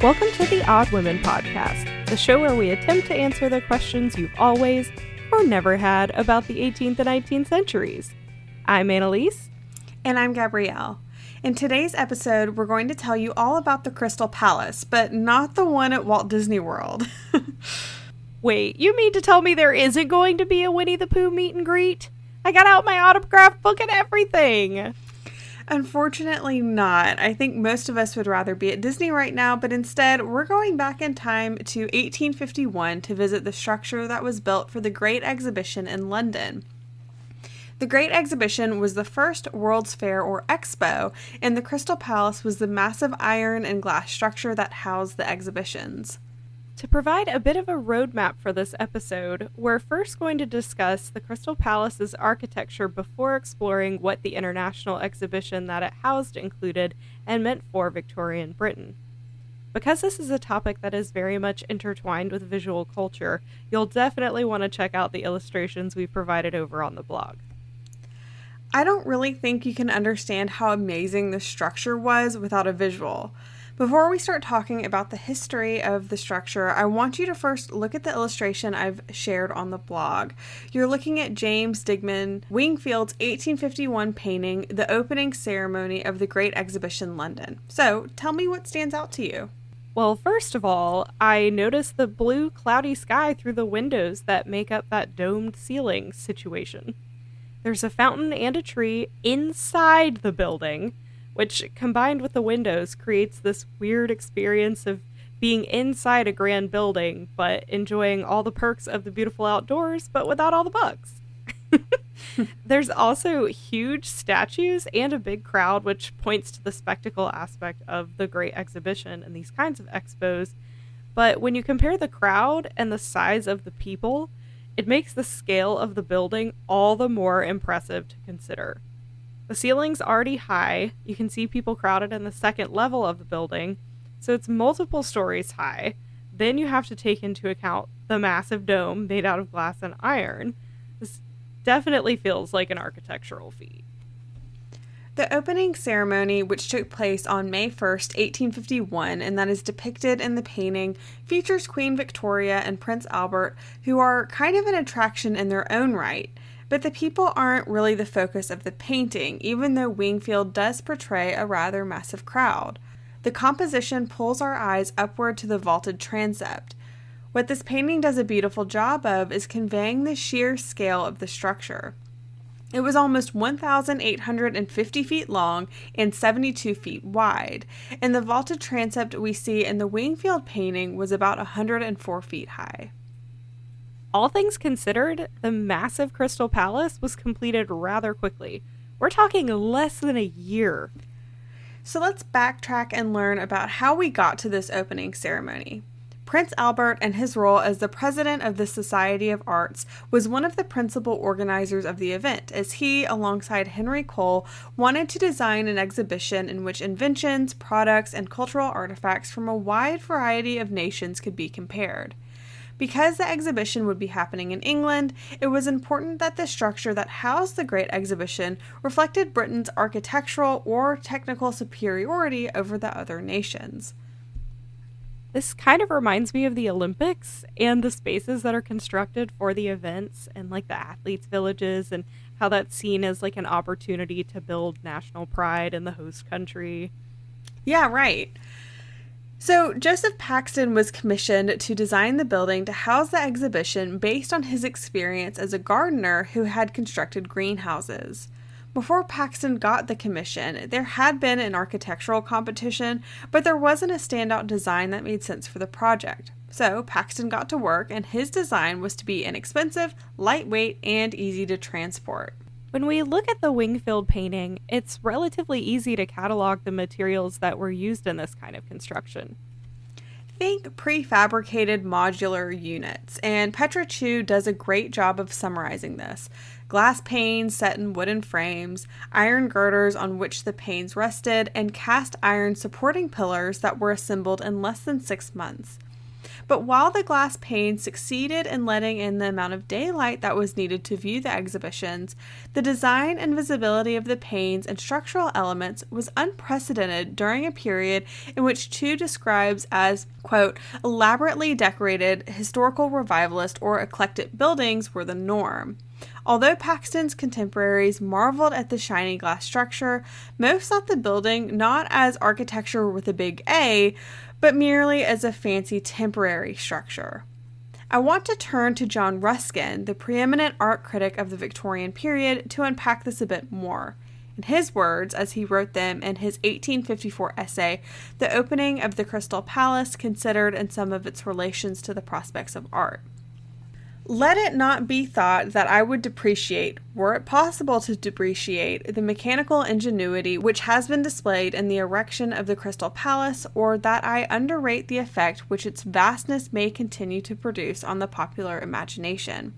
Welcome to the Odd Women Podcast, the show where we attempt to answer the questions you've always or never had about the 18th and 19th centuries. I'm Annalise. And I'm Gabrielle. In today's episode, we're going to tell you all about the Crystal Palace, but not the one at Walt Disney World. Wait, you mean to tell me there isn't going to be a Winnie the Pooh meet and greet? I got out my autograph book and everything. Unfortunately, not. I think most of us would rather be at Disney right now, but instead, we're going back in time to 1851 to visit the structure that was built for the Great Exhibition in London. The Great Exhibition was the first World's Fair or Expo, and the Crystal Palace was the massive iron and glass structure that housed the exhibitions. To provide a bit of a roadmap for this episode, we're first going to discuss the Crystal Palace's architecture before exploring what the international exhibition that it housed included and meant for Victorian Britain. Because this is a topic that is very much intertwined with visual culture, you'll definitely want to check out the illustrations we provided over on the blog. I don't really think you can understand how amazing the structure was without a visual. Before we start talking about the history of the structure, I want you to first look at the illustration I've shared on the blog. You're looking at James Digman Wingfield's 1851 painting, The Opening Ceremony of the Great Exhibition London. So, tell me what stands out to you. Well, first of all, I noticed the blue, cloudy sky through the windows that make up that domed ceiling situation. There's a fountain and a tree inside the building which combined with the windows creates this weird experience of being inside a grand building but enjoying all the perks of the beautiful outdoors but without all the bugs. There's also huge statues and a big crowd, which points to the spectacle aspect of the great exhibition and these kinds of expos. But when you compare the crowd and the size of the people, it makes the scale of the building all the more impressive to consider. The ceiling's already high. You can see people crowded in the second level of the building, so it's multiple stories high. Then you have to take into account the massive dome made out of glass and iron. This definitely feels like an architectural feat. The opening ceremony, which took place on May 1st, 1851, and that is depicted in the painting, features Queen Victoria and Prince Albert, who are kind of an attraction in their own right. But the people aren't really the focus of the painting, even though Wingfield does portray a rather massive crowd. The composition pulls our eyes upward to the vaulted transept. What this painting does a beautiful job of is conveying the sheer scale of the structure. It was almost 1,850 feet long and 72 feet wide, and the vaulted transept we see in the Wingfield painting was about 104 feet high. All things considered, the massive Crystal Palace was completed rather quickly. We're talking less than a year. So let's backtrack and learn about how we got to this opening ceremony. Prince Albert and his role as the president of the Society of Arts was one of the principal organizers of the event, as he, alongside Henry Cole, wanted to design an exhibition in which inventions, products, and cultural artifacts from a wide variety of nations could be compared. Because the exhibition would be happening in England, it was important that the structure that housed the Great Exhibition reflected Britain's architectural or technical superiority over the other nations. This kind of reminds me of the Olympics and the spaces that are constructed for the events and like the athletes' villages and how that's seen as like an opportunity to build national pride in the host country. Yeah, right. So, Joseph Paxton was commissioned to design the building to house the exhibition based on his experience as a gardener who had constructed greenhouses. Before Paxton got the commission, there had been an architectural competition, but there wasn't a standout design that made sense for the project. So, Paxton got to work, and his design was to be inexpensive, lightweight, and easy to transport. When we look at the Wingfield painting, it's relatively easy to catalog the materials that were used in this kind of construction. Think prefabricated modular units, and Petra Chu does a great job of summarizing this. Glass panes set in wooden frames, iron girders on which the panes rested, and cast iron supporting pillars that were assembled in less than six months. But while the glass panes succeeded in letting in the amount of daylight that was needed to view the exhibitions, the design and visibility of the panes and structural elements was unprecedented during a period in which Chu describes as, quote, elaborately decorated historical revivalist or eclectic buildings were the norm. Although Paxton's contemporaries marveled at the shiny glass structure, most saw the building not as architecture with a big A, but merely as a fancy temporary structure. I want to turn to John Ruskin, the preeminent art critic of the Victorian period, to unpack this a bit more. In his words, as he wrote them in his 1854 essay, The Opening of the Crystal Palace Considered and Some of Its Relations to the Prospects of Art. Let it not be thought that I would depreciate, were it possible to depreciate, the mechanical ingenuity which has been displayed in the erection of the Crystal Palace, or that I underrate the effect which its vastness may continue to produce on the popular imagination.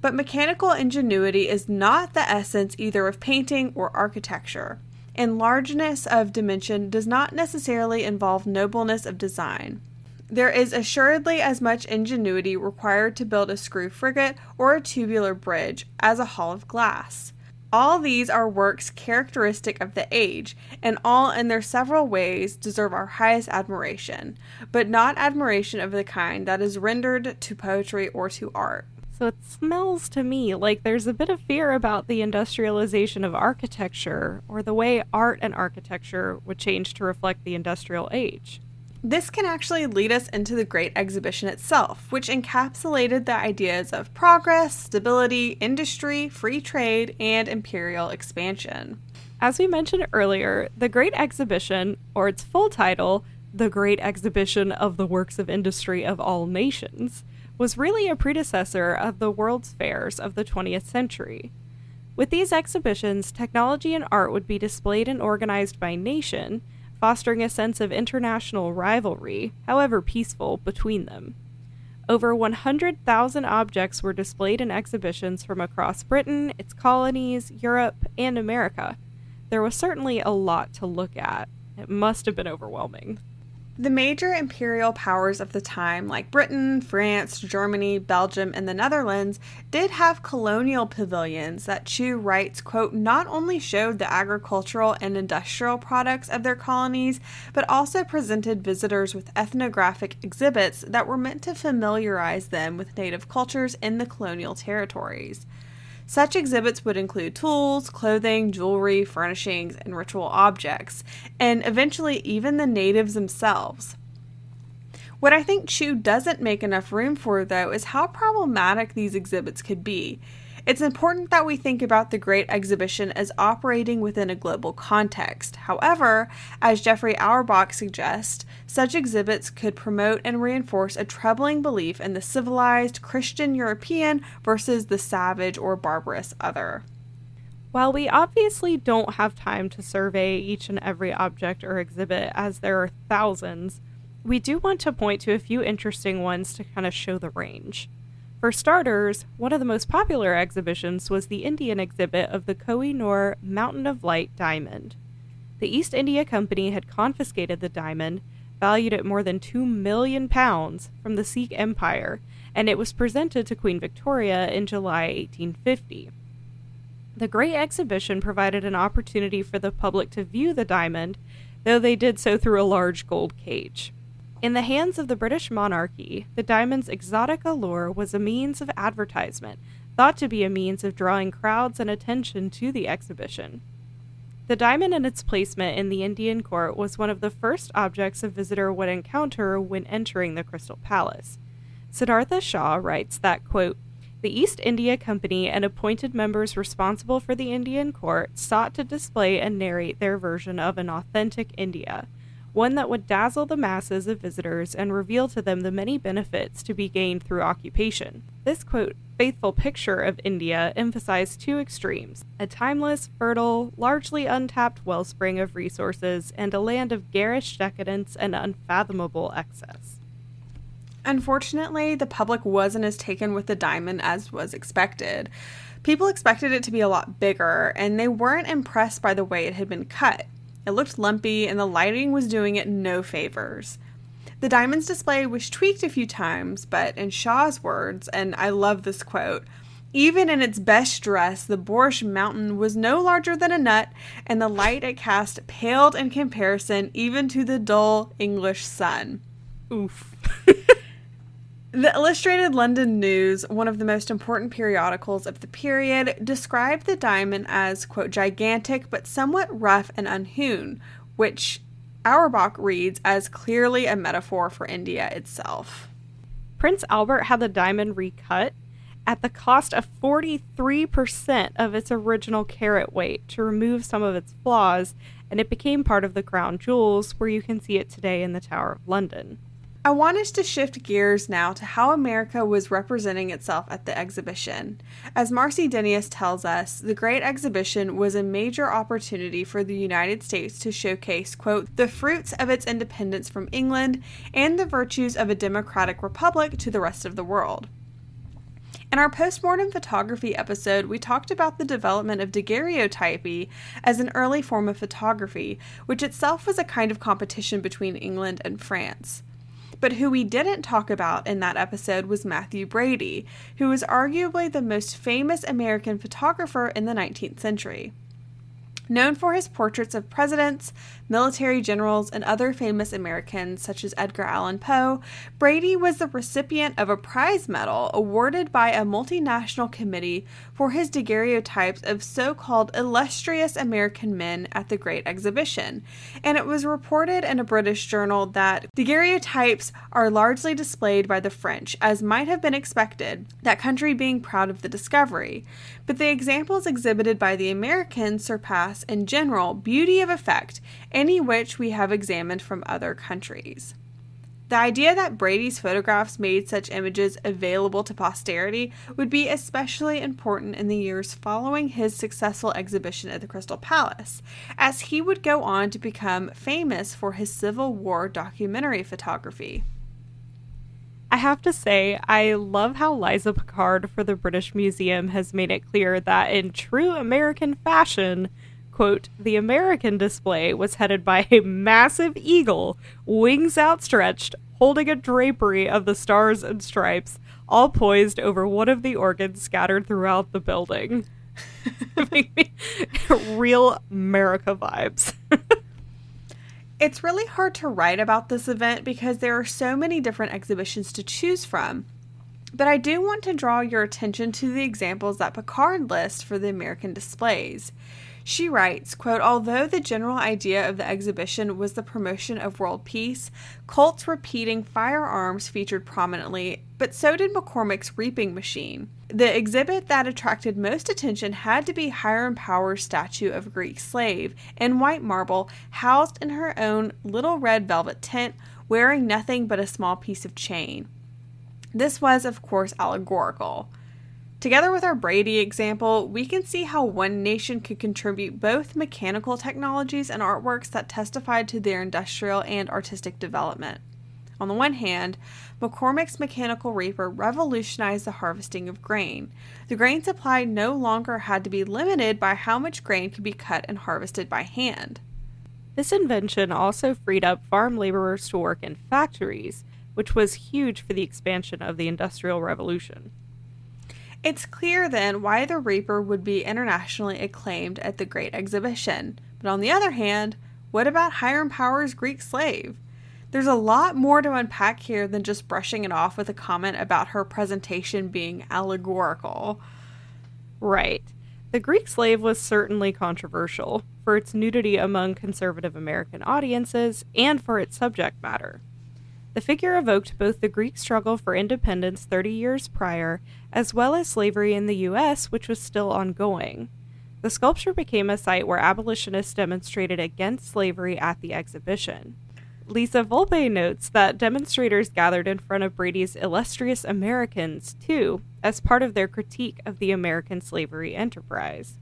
But mechanical ingenuity is not the essence either of painting or architecture, and largeness of dimension does not necessarily involve nobleness of design. There is assuredly as much ingenuity required to build a screw frigate or a tubular bridge as a hall of glass. All these are works characteristic of the age, and all in their several ways deserve our highest admiration, but not admiration of the kind that is rendered to poetry or to art. So it smells to me like there's a bit of fear about the industrialization of architecture or the way art and architecture would change to reflect the industrial age. This can actually lead us into the Great Exhibition itself, which encapsulated the ideas of progress, stability, industry, free trade, and imperial expansion. As we mentioned earlier, the Great Exhibition, or its full title, The Great Exhibition of the Works of Industry of All Nations, was really a predecessor of the World's Fairs of the 20th century. With these exhibitions, technology and art would be displayed and organized by nation fostering a sense of international rivalry, however peaceful, between them. Over 100,000 objects were displayed in exhibitions from across Britain, its colonies, Europe, and America. There was certainly a lot to look at. It must have been overwhelming. The major imperial powers of the time, like Britain, France, Germany, Belgium, and the Netherlands, did have colonial pavilions that Chu writes, quote, not only showed the agricultural and industrial products of their colonies, but also presented visitors with ethnographic exhibits that were meant to familiarize them with native cultures in the colonial territories. Such exhibits would include tools, clothing, jewelry, furnishings, and ritual objects, and eventually even the natives themselves. What I think Chu doesn't make enough room for, though, is how problematic these exhibits could be. It's important that we think about the Great Exhibition as operating within a global context. However, as Jeffrey Auerbach suggests, such exhibits could promote and reinforce a troubling belief in the civilized Christian European versus the savage or barbarous other. While we obviously don't have time to survey each and every object or exhibit, as there are thousands, we do want to point to a few interesting ones to kind of show the range. For starters, one of the most popular exhibitions was the Indian exhibit of the Koh i Noor Mountain of Light diamond. The East India Company had confiscated the diamond, valued at more than two million pounds, from the Sikh Empire, and it was presented to Queen Victoria in July 1850. The Great Exhibition provided an opportunity for the public to view the diamond, though they did so through a large gold cage. In the hands of the British monarchy, the diamond's exotic allure was a means of advertisement, thought to be a means of drawing crowds and attention to the exhibition. The diamond and its placement in the Indian court was one of the first objects a visitor would encounter when entering the Crystal Palace. Siddhartha Shah writes that, quote, the East India Company and appointed members responsible for the Indian court sought to display and narrate their version of an authentic India one that would dazzle the masses of visitors and reveal to them the many benefits to be gained through occupation. This quote, faithful picture of India emphasized two extremes a timeless, fertile, largely untapped wellspring of resources, and a land of garish decadence and unfathomable excess. Unfortunately, the public wasn't as taken with the diamond as was expected. People expected it to be a lot bigger, and they weren't impressed by the way it had been cut. It looked lumpy, and the lighting was doing it no favors. The diamonds display was tweaked a few times, but in Shah's words, and I love this quote, even in its best dress, the Borscht Mountain was no larger than a nut, and the light it cast paled in comparison even to the dull English sun. Oof. The Illustrated London News, one of the most important periodicals of the period, described the diamond as, quote, gigantic but somewhat rough and unhewn, which Auerbach reads as clearly a metaphor for India itself. Prince Albert had the diamond recut at the cost of 43% of its original carat weight to remove some of its flaws, and it became part of the crown jewels where you can see it today in the Tower of London. I want us to shift gears now to how America was representing itself at the exhibition. As Marcy Dinius tells us, the Great Exhibition was a major opportunity for the United States to showcase, quote, the fruits of its independence from England and the virtues of a democratic republic to the rest of the world. In our postmortem photography episode, we talked about the development of daguerreotypy as an early form of photography, which itself was a kind of competition between England and France. But who we didn't talk about in that episode was Mathew Brady, who was arguably the most famous American photographer in the 19th century. Known for his portraits of presidents, military generals, and other famous Americans such as Edgar Allan Poe, Brady was the recipient of a prize medal awarded by a multinational committee for his daguerreotypes of so called illustrious American men at the Great Exhibition. And it was reported in a British journal that daguerreotypes are largely displayed by the French, as might have been expected, that country being proud of the discovery. But the examples exhibited by the Americans surpass, in general, beauty of effect any which we have examined from other countries. The idea that Brady's photographs made such images available to posterity would be especially important in the years following his successful exhibition at the Crystal Palace, as he would go on to become famous for his Civil War documentary photography. I have to say, I love how Liza Picard for the British Museum has made it clear that in true American fashion, quote, the American display was headed by a massive eagle, wings outstretched, holding a drapery of the stars and stripes, all poised over one of the organs scattered throughout the building. Real America vibes. it's really hard to write about this event because there are so many different exhibitions to choose from. But I do want to draw your attention to the examples that Picard lists for the American displays. She writes, quote, Although the general idea of the exhibition was the promotion of world peace, Colt's repeating firearms featured prominently, but so did McCormick's reaping machine. The exhibit that attracted most attention had to be Hiram Powers' statue of a Greek slave in white marble, housed in her own little red velvet tent, wearing nothing but a small piece of chain. This was, of course, allegorical. Together with our Brady example, we can see how one nation could contribute both mechanical technologies and artworks that testified to their industrial and artistic development. On the one hand, McCormick's mechanical reaper revolutionized the harvesting of grain. The grain supply no longer had to be limited by how much grain could be cut and harvested by hand. This invention also freed up farm laborers to work in factories, which was huge for the expansion of the Industrial Revolution. It's clear then why the Reaper would be internationally acclaimed at the Great Exhibition. But on the other hand, what about Hiram Powers' Greek slave? There's a lot more to unpack here than just brushing it off with a comment about her presentation being allegorical. Right. The Greek slave was certainly controversial for its nudity among conservative American audiences and for its subject matter. The figure evoked both the Greek struggle for independence 30 years prior, as well as slavery in the U.S., which was still ongoing. The sculpture became a site where abolitionists demonstrated against slavery at the exhibition. Lisa Volpe notes that demonstrators gathered in front of Brady's illustrious Americans, too, as part of their critique of the American slavery enterprise.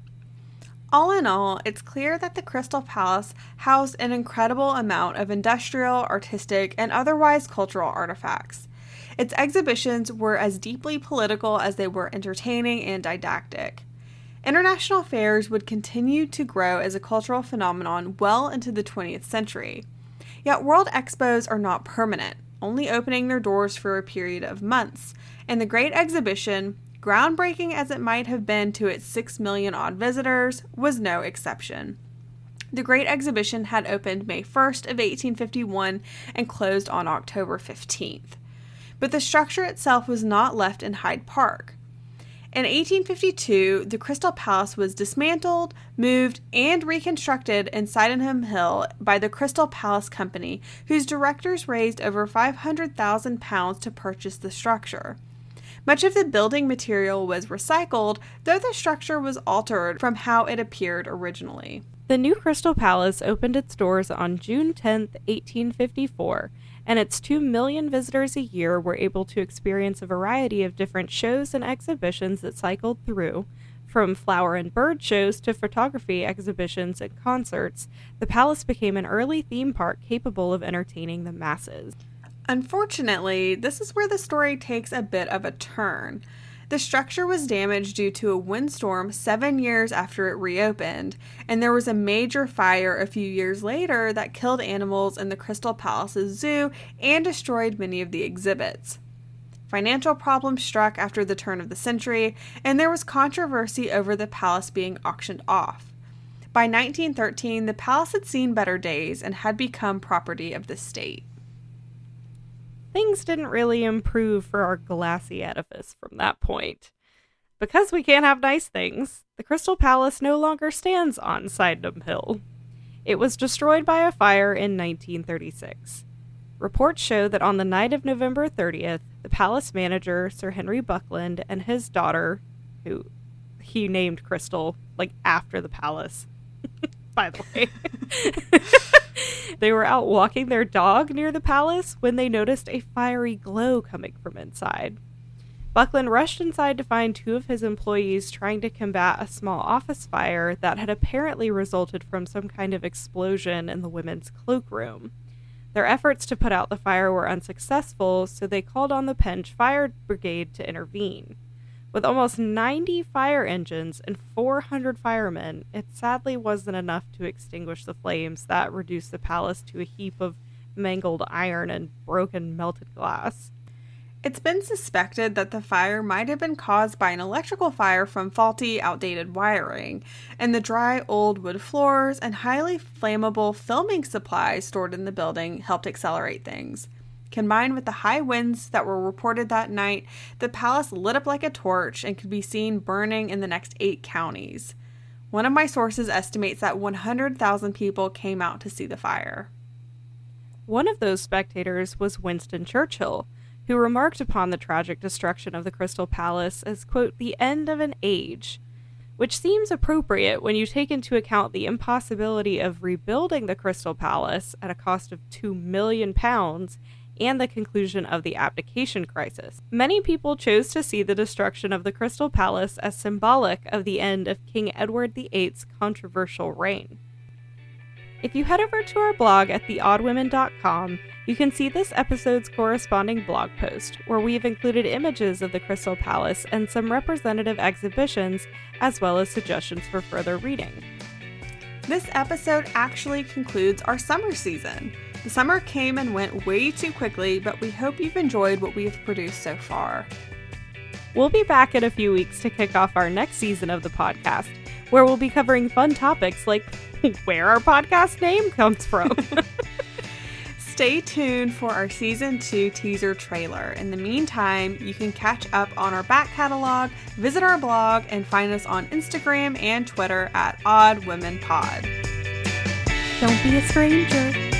All in all, it's clear that the Crystal Palace housed an incredible amount of industrial, artistic, and otherwise cultural artifacts. Its exhibitions were as deeply political as they were entertaining and didactic. International fairs would continue to grow as a cultural phenomenon well into the 20th century. Yet, world expos are not permanent. only opening their doors for a period of months. And the Great Exhibition, groundbreaking as it might have been to its 6 million odd visitors, was no exception. The Great Exhibition had opened May 1st of 1851 and closed on October 15th. But the structure itself was not left in Hyde Park. In 1852, the Crystal Palace was dismantled, moved, and reconstructed in Sydenham Hill by the Crystal Palace Company, whose directors raised over £500,000 to purchase the structure. Much of the building material was recycled, though the structure was altered from how it appeared originally. The new Crystal Palace opened its doors on June 10, 1854, and its 2 million visitors a year were able to experience a variety of different shows and exhibitions that cycled through. From flower and bird shows to photography exhibitions and concerts, the palace became an early theme park capable of entertaining the masses. Unfortunately, this is where the story takes a bit of a turn. The structure was damaged due to a windstorm seven years after it reopened, and there was a major fire a few years later that killed animals in the Crystal Palace's zoo and destroyed many of the exhibits. Financial problems struck after the turn of the century, and there was controversy over the palace being auctioned off. By 1913, the palace had seen better days and had become property of the state things didn't really improve for our glassy edifice from that point. Because we can't have nice things, the Crystal Palace no longer stands on Sydenham Hill. It was destroyed by a fire in 1936. Reports show that on the night of November 30th, the palace manager, Sir Henry Buckland, and his daughter, who he named Crystal, like after the palace, by the way. They were out walking their dog near the palace when they noticed a fiery glow coming from inside. Buckland rushed inside to find two of his employees trying to combat a small office fire that had apparently resulted from some kind of explosion in the women's cloakroom. Their efforts to put out the fire were unsuccessful, so they called on the Penge Fire Brigade to intervene. With almost 90 fire engines and 400 firemen, it sadly wasn't enough to extinguish the flames that reduced the palace to a heap of mangled iron and broken melted glass. It's been suspected that the fire might have been caused by an electrical fire from faulty, outdated wiring, and the dry, old wood floors and highly flammable filming supplies stored in the building helped accelerate things. Combined with the high winds that were reported that night, the palace lit up like a torch and could be seen burning in the next eight counties. One of my sources estimates that 100,000 people came out to see the fire. One of those spectators was Winston Churchill, who remarked upon the tragic destruction of the Crystal Palace as, quote, the end of an age, which seems appropriate when you take into account the impossibility of rebuilding the Crystal Palace at a cost of 2 million pounds and the conclusion of the abdication crisis. Many people chose to see the destruction of the Crystal Palace as symbolic of the end of King Edward VIII's controversial reign. If you head over to our blog at theoddwomen.com, you can see this episode's corresponding blog post, where we have included images of the Crystal Palace and some representative exhibitions, as well as suggestions for further reading. This episode actually concludes our summer season. The summer came and went way too quickly, but we hope you've enjoyed what we have produced so far. We'll be back in a few weeks to kick off our next season of the podcast, where we'll be covering fun topics like where our podcast name comes from. Stay tuned for our season two teaser trailer. In the meantime, you can catch up on our back catalog, visit our blog, and find us on Instagram and Twitter at Odd Women Pod. Don't be a stranger.